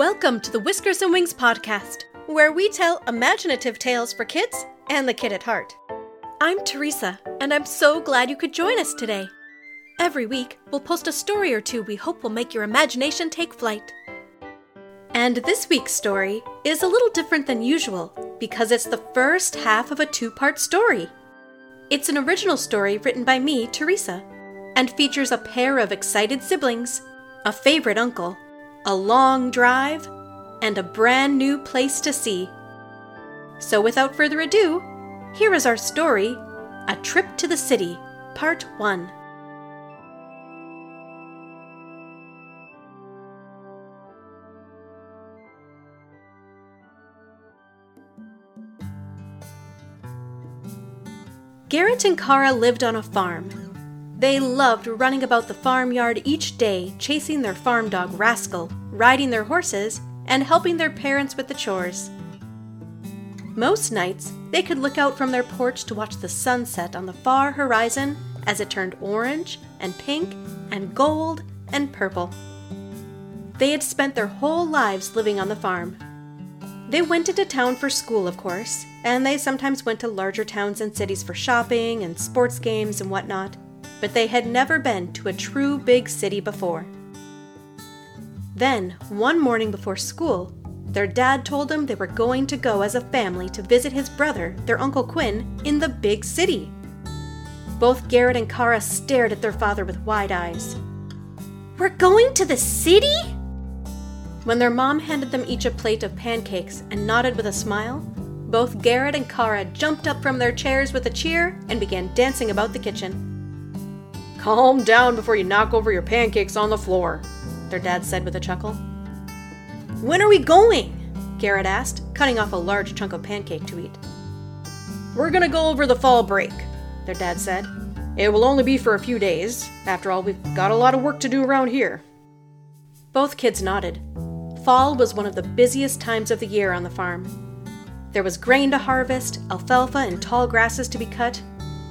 Welcome to the Whiskers and Wings podcast, where we tell imaginative tales for kids and the kid at heart. I'm Teresa, and I'm so glad you could join us today. Every week, we'll post a story or two we hope will make your imagination take flight. And this week's story is a little different than usual because it's the first half of a two part story. It's an original story written by me, Teresa, and features a pair of excited siblings, a favorite uncle, a long drive, and a brand new place to see. So, without further ado, here is our story A Trip to the City, Part 1. Garrett and Kara lived on a farm. They loved running about the farmyard each day, chasing their farm dog Rascal, riding their horses, and helping their parents with the chores. Most nights, they could look out from their porch to watch the sunset on the far horizon as it turned orange and pink and gold and purple. They had spent their whole lives living on the farm. They went into town for school, of course, and they sometimes went to larger towns and cities for shopping and sports games and whatnot, but they had never been to a true big city before. Then, one morning before school, their dad told them they were going to go as a family to visit his brother, their Uncle Quinn, in the big city. Both Garrett and Kara stared at their father with wide eyes. We're going to the city? When their mom handed them each a plate of pancakes and nodded with a smile, both Garrett and Kara jumped up from their chairs with a cheer and began dancing about the kitchen. Calm down before you knock over your pancakes on the floor, their dad said with a chuckle. When are we going? Garrett asked, cutting off a large chunk of pancake to eat. We're gonna go over the fall break, their dad said. It will only be for a few days. After all, we've got a lot of work to do around here. Both kids nodded. Fall was one of the busiest times of the year on the farm. There was grain to harvest, alfalfa and tall grasses to be cut,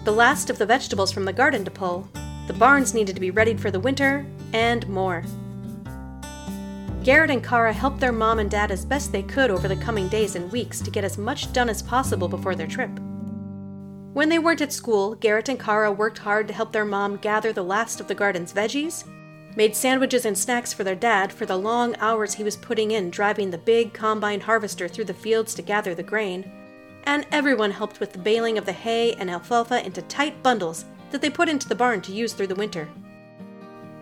the last of the vegetables from the garden to pull, the barns needed to be readied for the winter, and more. Garrett and Kara helped their mom and dad as best they could over the coming days and weeks to get as much done as possible before their trip. When they weren't at school, Garrett and Kara worked hard to help their mom gather the last of the garden's veggies, made sandwiches and snacks for their dad for the long hours he was putting in driving the big combine harvester through the fields to gather the grain, and everyone helped with the baling of the hay and alfalfa into tight bundles that they put into the barn to use through the winter.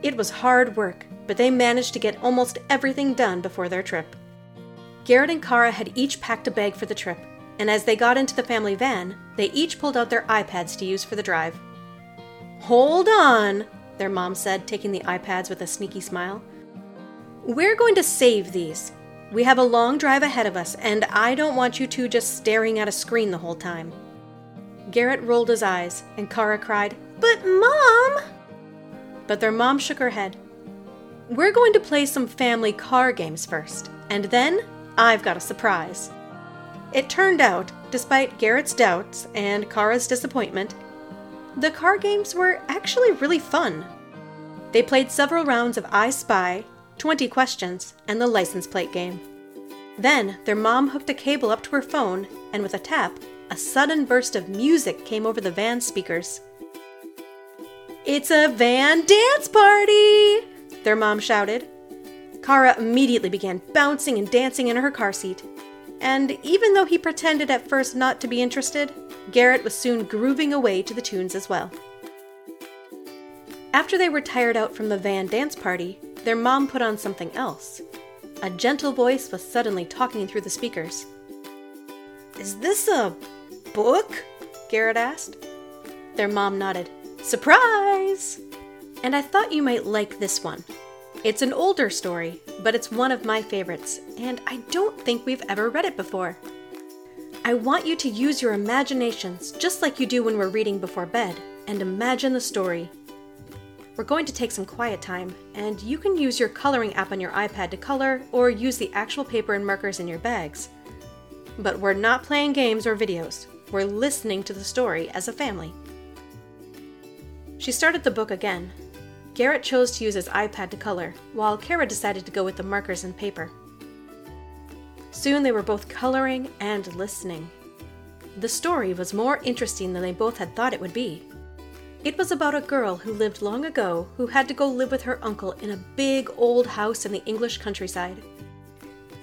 It was hard work, but they managed to get almost everything done before their trip. Garrett and Kara had each packed a bag for the trip, and as they got into the family van, they each pulled out their iPads to use for the drive. Hold on, their mom said, taking the iPads with a sneaky smile. We're going to save these. We have a long drive ahead of us, and I don't want you two just staring at a screen the whole time. Garrett rolled his eyes, and Kara cried, But Mom! But their mom shook her head. We're going to play some family car games first, and then I've got a surprise. It turned out, despite Garrett's doubts and Kara's disappointment, the car games were actually really fun. They played several rounds of I Spy, 20 questions, and the license plate game. Then their mom hooked a cable up to her phone, and with a tap, a sudden burst of music came over the van speakers. It's a van dance party! Their mom shouted. Kara immediately began bouncing and dancing in her car seat. And even though he pretended at first not to be interested, Garrett was soon grooving away to the tunes as well. After they were tired out from the van dance party, their mom put on something else. A gentle voice was suddenly talking through the speakers. Is this a book? Garrett asked. Their mom nodded. Surprise! And I thought you might like this one. It's an older story, but it's one of my favorites, and I don't think we've ever read it before. I want you to use your imaginations just like you do when we're reading before bed and imagine the story. We're going to take some quiet time, and you can use your coloring app on your iPad to color or use the actual paper and markers in your bags. But we're not playing games or videos, we're listening to the story as a family. She started the book again. Garrett chose to use his iPad to color, while Kara decided to go with the markers and paper. Soon they were both coloring and listening. The story was more interesting than they both had thought it would be. It was about a girl who lived long ago who had to go live with her uncle in a big old house in the English countryside.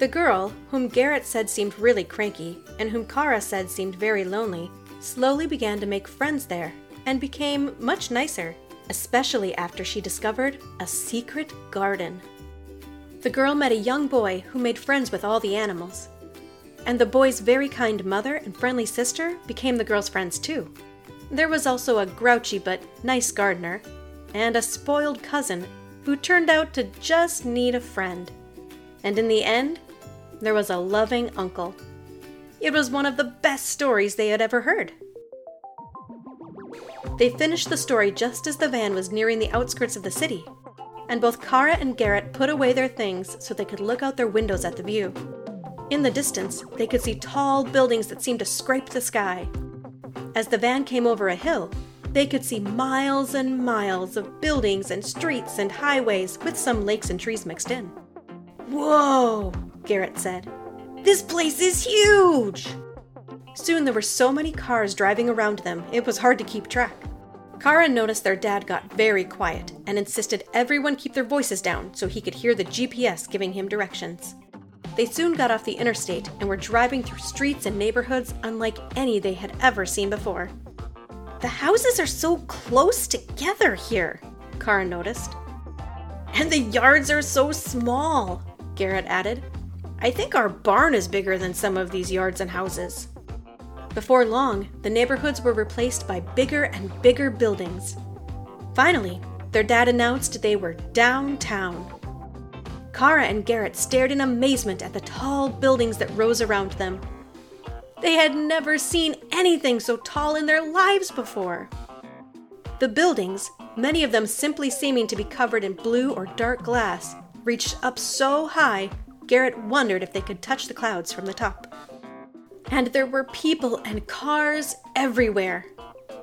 The girl, whom Garrett said seemed really cranky, and whom Kara said seemed very lonely, slowly began to make friends there and became much nicer, especially after she discovered a secret garden. The girl met a young boy who made friends with all the animals. And the boy's very kind mother and friendly sister became the girl's friends too. There was also a grouchy but nice gardener, and a spoiled cousin who turned out to just need a friend. And in the end, there was a loving uncle. It was one of the best stories they had ever heard. They finished the story just as the van was nearing the outskirts of the city, and both Kara and Garrett put away their things so they could look out their windows at the view. In the distance, they could see tall buildings that seemed to scrape the sky. As the van came over a hill, they could see miles and miles of buildings and streets and highways with some lakes and trees mixed in. Whoa, Garrett said. This place is huge! Soon there were so many cars driving around them, it was hard to keep track. Kara noticed their dad got very quiet and insisted everyone keep their voices down so he could hear the GPS giving him directions. They soon got off the interstate and were driving through streets and neighborhoods unlike any they had ever seen before. The houses are so close together here, Kara noticed. And the yards are so small, Garrett added. I think our barn is bigger than some of these yards and houses. Before long, the neighborhoods were replaced by bigger and bigger buildings. Finally, their dad announced they were downtown. Kara and Garrett stared in amazement at the tall buildings that rose around them. They had never seen anything so tall in their lives before. The buildings, many of them simply seeming to be covered in blue or dark glass, reached up so high, Garrett wondered if they could touch the clouds from the top and there were people and cars everywhere.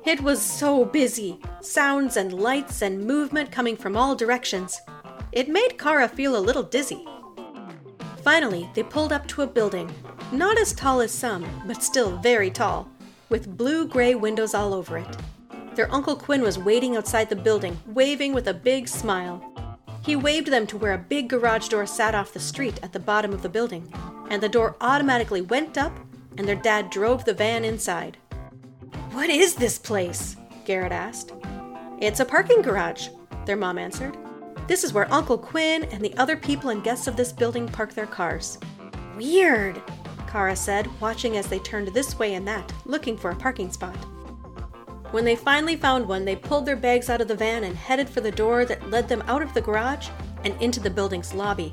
It was so busy sounds and lights and movement coming from all directions. It made Kara feel a little dizzy. Finally, they pulled up to a building, not as tall as some, but still very tall, with blue gray windows all over it. Their Uncle Quinn was waiting outside the building, waving with a big smile. He waved them to where a big garage door sat off the street at the bottom of the building, and the door automatically went up and their dad drove the van inside. What is this place? Garrett asked. It's a parking garage, their mom answered. This is where Uncle Quinn and the other people and guests of this building park their cars. Weird, Kara said, watching as they turned this way and that, looking for a parking spot. When they finally found one, they pulled their bags out of the van and headed for the door that led them out of the garage and into the building's lobby.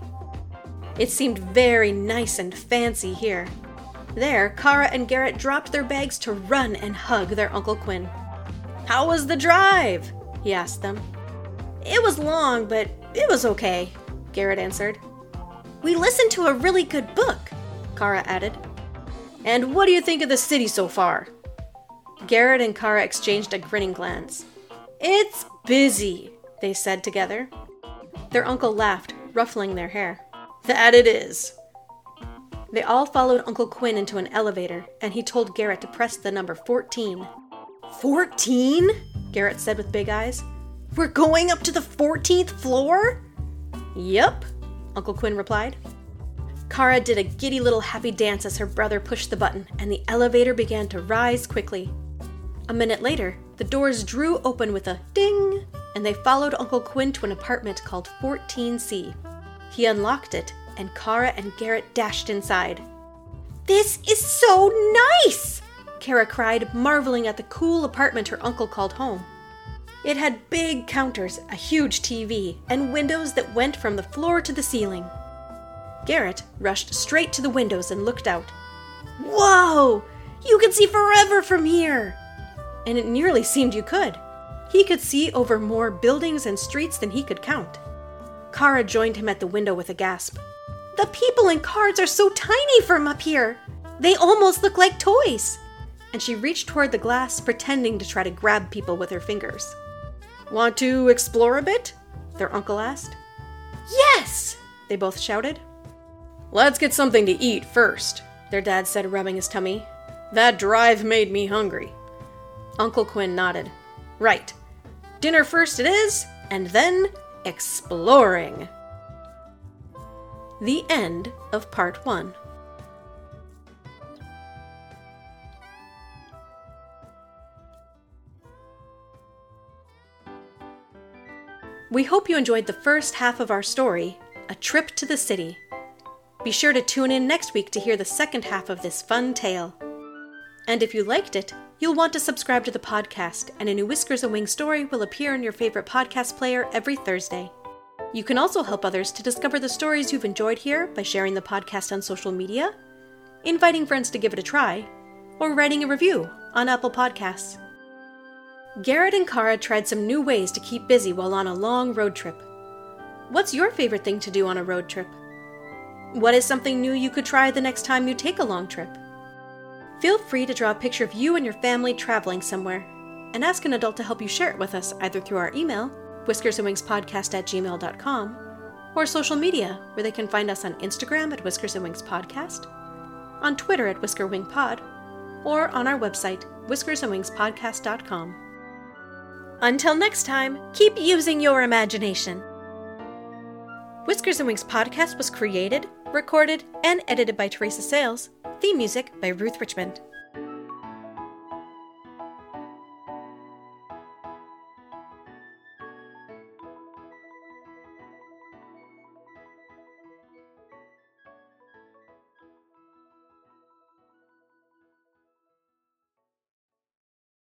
It seemed very nice and fancy here, there, Kara and Garrett dropped their bags to run and hug their Uncle Quinn. How was the drive? he asked them. It was long, but it was okay, Garrett answered. We listened to a really good book, Kara added. And what do you think of the city so far? Garrett and Kara exchanged a grinning glance. It's busy, they said together. Their uncle laughed, ruffling their hair. That it is, they all followed Uncle Quinn into an elevator, and he told Garrett to press the number 14. 14? Garrett said with big eyes. We're going up to the 14th floor? Yep, Uncle Quinn replied. Kara did a giddy little happy dance as her brother pushed the button, and the elevator began to rise quickly. A minute later, the doors drew open with a ding, and they followed Uncle Quinn to an apartment called 14C. He unlocked it and Kara and Garrett dashed inside. This is so nice! Kara cried, marveling at the cool apartment her uncle called home. It had big counters, a huge TV, and windows that went from the floor to the ceiling. Garrett rushed straight to the windows and looked out. Whoa! You can see forever from here! And it nearly seemed you could. He could see over more buildings and streets than he could count. Kara joined him at the window with a gasp. The people and cards are so tiny from up here. They almost look like toys. And she reached toward the glass, pretending to try to grab people with her fingers. Want to explore a bit? Their uncle asked. Yes! They both shouted. Let's get something to eat first, their dad said, rubbing his tummy. That drive made me hungry. Uncle Quinn nodded. Right. Dinner first it is, and then exploring. The end of part one. We hope you enjoyed the first half of our story, A Trip to the City. Be sure to tune in next week to hear the second half of this fun tale. And if you liked it, you'll want to subscribe to the podcast, and a new Whiskers and Wings story will appear in your favorite podcast player every Thursday. You can also help others to discover the stories you've enjoyed here by sharing the podcast on social media, inviting friends to give it a try, or writing a review on Apple Podcasts. Garrett and Kara tried some new ways to keep busy while on a long road trip. What's your favorite thing to do on a road trip? What is something new you could try the next time you take a long trip? Feel free to draw a picture of you and your family traveling somewhere and ask an adult to help you share it with us either through our email, whiskersandwingspodcast at gmail.com, or social media, where they can find us on Instagram at Whiskers and Wings Podcast, on Twitter at Whisker Wing Pod, or on our website, whiskersandwingspodcast.com. Until next time, keep using your imagination. Whiskers and Wings podcast was created, recorded, and edited by Teresa Sayles. Theme music by Ruth Richmond.